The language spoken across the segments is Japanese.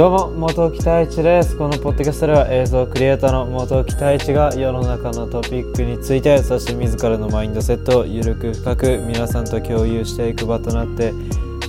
どうも元木太一です。このポッドキャストでは映像クリエイターの元木太一が世の中のトピックについてそして自らのマインドセットをゆるく深く皆さんと共有していく場となって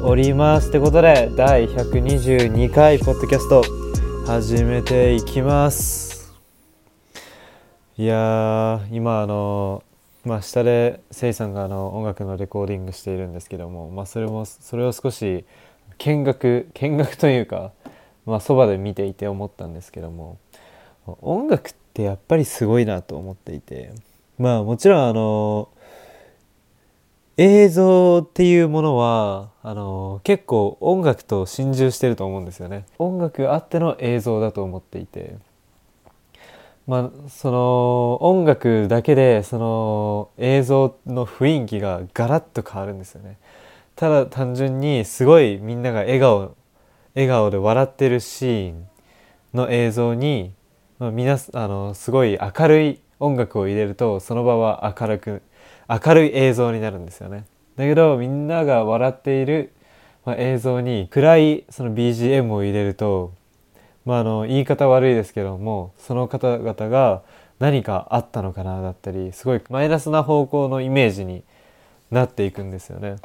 おりますってことで第122回ポッドキャスト始めていきます。いやー今あのまあ下でせいさんがあの音楽のレコーディングしているんですけどもまあそれもそれを少し見学見学というかまあそばで見ていて思ったんですけども音楽ってやっぱりすごいなと思っていてまあもちろんあの映像っていうものはあの結構音楽と心中してると思うんですよね。音楽あっての映像だと思っていてまあその音楽だけでその映像の雰囲気がガラッと変わるんですよね。ただ単純にすごいみんなが笑顔笑顔で笑ってるシーンの映像に、まあ、皆あのすごい明るい音楽を入れるとその場は明るく明るい映像になるんですよね。だけどみんなが笑っている、まあ、映像に暗いその BGM を入れると、まあ、あの言い方悪いですけどもその方々が何かあったのかなだったりすごいマイナスな方向のイメージになっていくんですよね。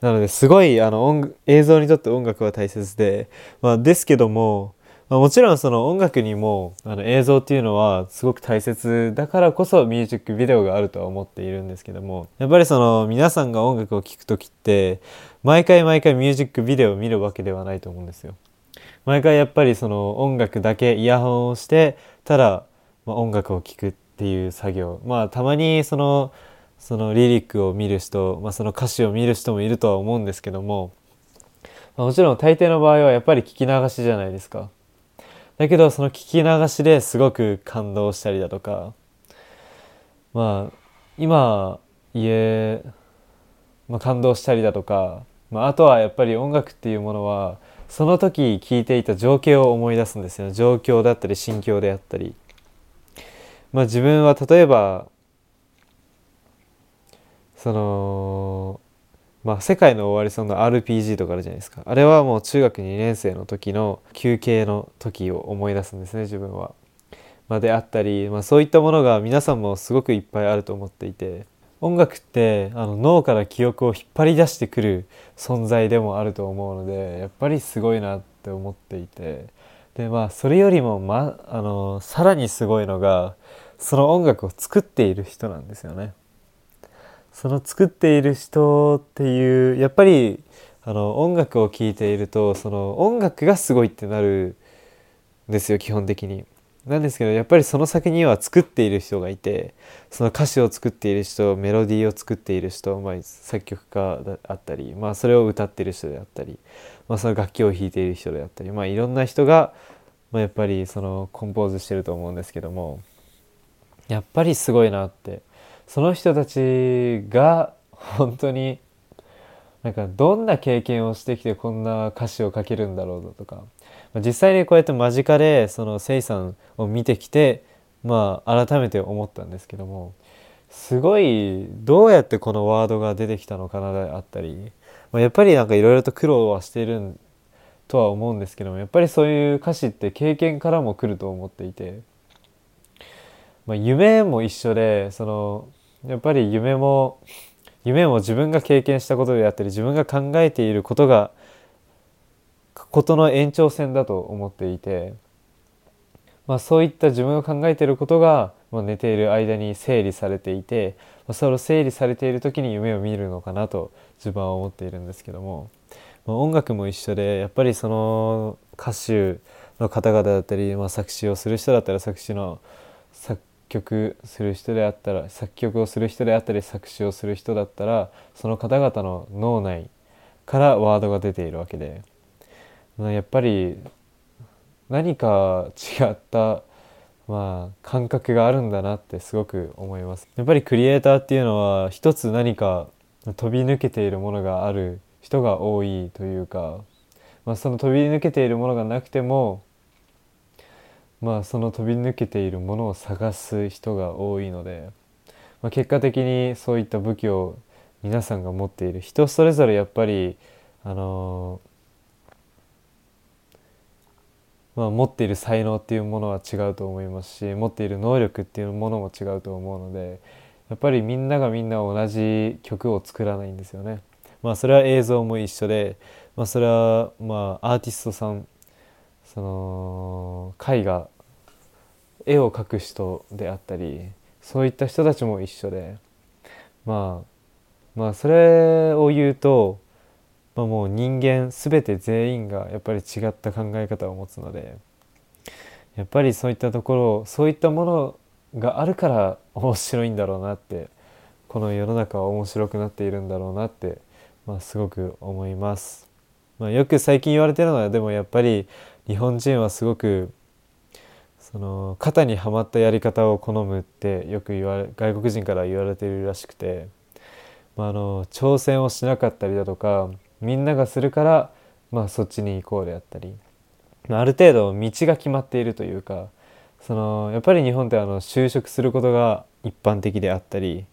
なのですごいあの音映像にとって音楽は大切で、まあ、ですけども、まあ、もちろんその音楽にもあの映像っていうのはすごく大切だからこそミュージックビデオがあるとは思っているんですけどもやっぱりその皆さんが音楽を聴く時って毎回毎回ミュージックビデオを見るわけではないと思うんですよ。毎回やっぱりその音楽だけイヤホンをしてただ、まあ、音楽を聴くっていう作業まあたまにそのそのリリックを見る人、まあ、その歌詞を見る人もいるとは思うんですけども、まあ、もちろん大抵の場合はやっぱり聞き流しじゃないですか。だけどその聞き流しですごく感動したりだとかまあ今家、まあ、感動したりだとか、まあ、あとはやっぱり音楽っていうものはその時聴いていた情景を思い出すんですよ状況だったり心境であったり。まあ、自分は例えばそのまあ世界の終わりその RPG とかあるじゃないですかあれはもう中学2年生の時の休憩の時を思い出すんですね自分は。まあ、であったり、まあ、そういったものが皆さんもすごくいっぱいあると思っていて音楽ってあの脳から記憶を引っ張り出してくる存在でもあると思うのでやっぱりすごいなって思っていてでまあそれよりも、ま、あのさらにすごいのがその音楽を作っている人なんですよね。その作っている人っていうやっぱりあの音楽を聴いているとその音楽がすごいってなるんですよ基本的に。なんですけどやっぱりその先には作っている人がいてその歌詞を作っている人メロディーを作っている人、まあ、作曲家であったり、まあ、それを歌ってる人であったり、まあ、その楽器を弾いている人であったり、まあ、いろんな人が、まあ、やっぱりそのコンポーズしてると思うんですけどもやっぱりすごいなってその人たちが本当になんかどんな経験をしてきてこんな歌詞を書けるんだろうとか、まあ、実際にこうやって間近でそのせいさんを見てきてまあ改めて思ったんですけども。すごいどうやってこのワードが出てきたのかなであったり、まあ、やっぱりなんかいろいろと苦労はしているとは思うんですけどもやっぱりそういう歌詞って経験からも来ると思っていて、まあ、夢も一緒でそのやっぱり夢も夢も自分が経験したことであったり自分が考えていることがことの延長線だと思っていて、まあ、そういった自分が考えていることが、まあ、寝ている間に整理されていて、まあ、それを整理されている時に夢を見るのかなと自分は思っているんですけども、まあ、音楽も一緒でやっぱりその歌手の方々だったり、まあ、作詞をする人だったら作詞の作曲する人であったら作曲をする人であったり作詞をする人だったらその方々の脳内からワードが出ているわけで。やっぱり何か違ったまあ感覚があるんだなってすごく思います。やっぱりクリエイターっていうのは一つ何か飛び抜けているものがある人が多いというか、まあ、その飛び抜けているものがなくてもまあその飛び抜けているものを探す人が多いので、まあ、結果的にそういった武器を皆さんが持っている人それぞれやっぱりあのまあ、持っている才能っていうものは違うと思いますし持っている能力っていうものも違うと思うのでやっぱりみんながみんな同じ曲を作らないんですよね。まあそれは映像も一緒で、まあ、それはまあアーティストさんその絵画絵を描く人であったりそういった人たちも一緒でまあまあそれを言うと、まあ、もう人間全て全員がやっぱり違った考え方を持つのでやっぱりそういったところそういったものがあるから面白いんだろうなってこの世の中は面白くなっているんだろうなって、まあ、すごく思います。まあ、よく最近言われてるのはでもやっぱり日本人はすごくその肩にはまったやり方を好むってよく言われ外国人から言われているらしくて、まあ、あの挑戦をしなかったりだとかみんながするから、まあ、そっちに行こうであったり、まあ、ある程度道が決まっているというかそのやっぱり日本ってあの就職することが一般的であったり、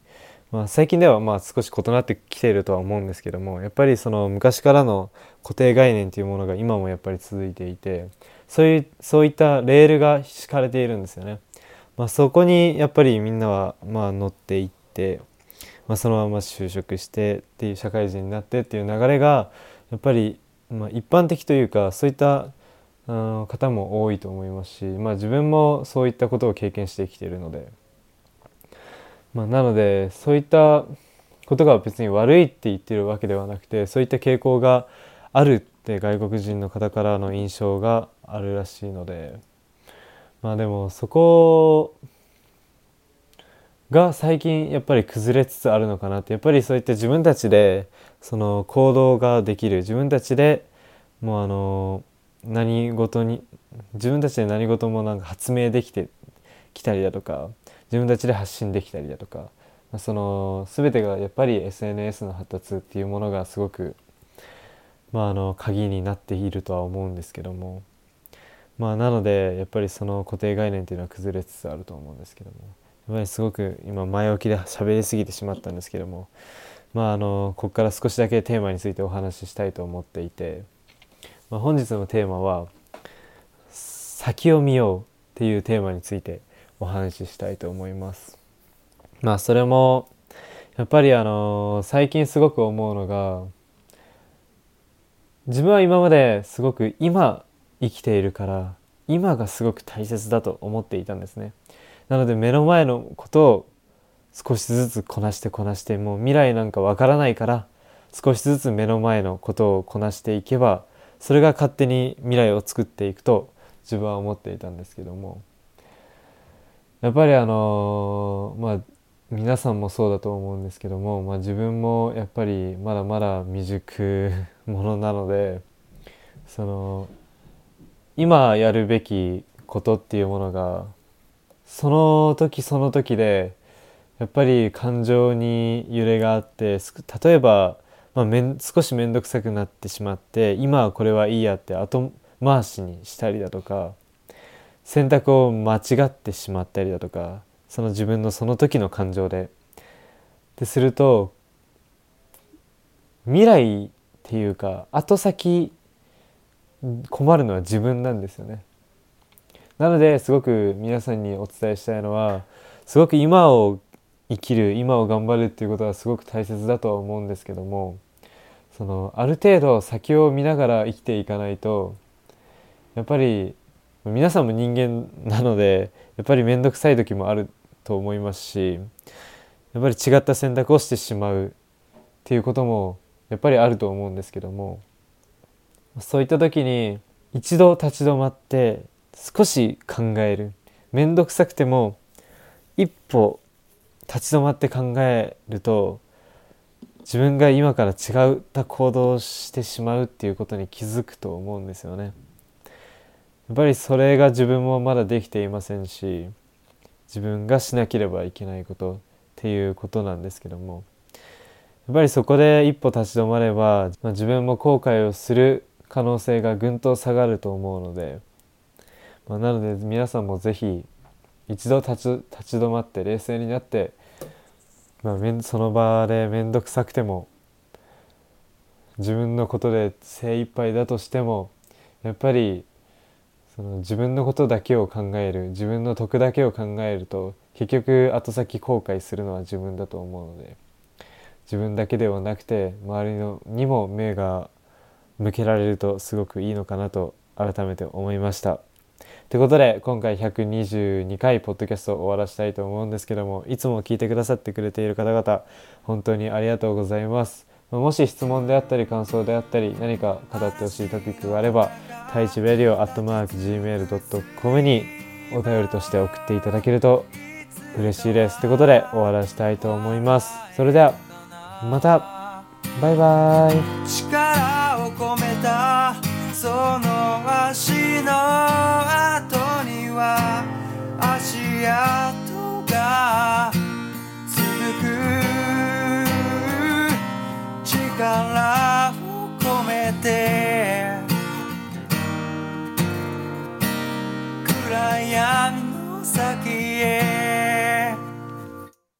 まあ、最近ではまあ少し異なってきているとは思うんですけどもやっぱりその昔からの固定概念というものが今もやっぱり続いていてそういうそういったレールが敷かれているんですよね。まあ、そこにやっぱりみんなはまあ乗っていって、まあ、そのまま就職してっていう社会人になってっていう流れがやっぱりまあ一般的というかそういった方も多いと思いますし、まあ、自分もそういったことを経験してきているので、まあ、なのでそういったことが別に悪いって言ってるわけではなくてそういった傾向があるって外国人の方からの印象があるらしいので。まあでもそこが最近やっぱり崩れつつあるのかなってやっぱりそういった自分たちでその行動ができる自分たちでもうあの何事に自分たちで何事もなんか発明できてきたりだとか自分たちで発信できたりだとかまあその全てがやっぱり SNS の発達っていうものがすごくまああの鍵になっているとは思うんですけども。まあなのでやっぱりその固定概念っていうのは崩れつつあると思うんですけども。やっぱりすごく今前置きで喋りすぎてしまったんですけども。まああのここから少しだけテーマについてお話ししたいと思っていて、まあ、本日のテーマは「先を見よう」っていうテーマについてお話ししたいと思います。まあそれもやっぱりあの最近すごく思うのが自分は今まですごく今生きているから今がすごく大切だと思っていたんですねなので目の前のことを少しずつこなしてこなしてもう未来なんかわからないから少しずつ目の前のことをこなしていけばそれが勝手に未来を作っていくと自分は思っていたんですけどもやっぱりあの、まあ皆さんもそうだと思うんですけども、まあ、自分もやっぱりまだまだ未熟 者なのでその今やるべきことっていうものがその時その時でやっぱり感情に揺れがあって例えば、まあ、めん少し面倒くさくなってしまって今はこれはいいやって後回しにしたりだとか選択を間違ってしまったりだとかその自分のその時の感情で。ですると未来っていうか後先困るのは自分なんですよね。なのですごく皆さんにお伝えしたいのはすごく今を生きる今を頑張るっていうことはすごく大切だとは思うんですけどもそのある程度先を見ながら生きていかないとやっぱり皆さんも人間なのでやっぱり面倒くさい時もあると思いますしやっぱり違った選択をしてしまうっていうこともやっぱりあると思うんですけどもそういった時に一度立ち止まって少し考える面倒くさくても一歩立ち止まって考えると自分が今から違った行動をしてしまうっていうことに気づくと思うんですよね。やっぱりそれが自分もまだできていませんし自分がしなければいけないことっていうことなんですけどもやっぱりそこで一歩立ち止まれば、まあ、自分も後悔をする可能性がぐんと下がると思うので、まあ、なので皆さんも是非一度立ち立ち止まって冷静になってまあ、その場で面倒くさくても自分のことで精一杯だとしてもやっぱりその自分のことだけを考える自分の得だけを考えると結局後先後悔するのは自分だと思うので自分だけではなくて周りのにも目が向けられるとすごくいいのかなと改めて思いました。ということで今回122回ポッドキャストを終わらしたいと思うんですけどもいつも聞いてくださってくれている方々本当にありがとうございます。もし質問であったり感想であったり何か語ってほしいトピックがあれば太一ベリオアットマーク Gmail.com にお便りとして送っていただけると嬉しいです。ということで終わらしたいと思います。それではまたバイバイ力を込めたその足の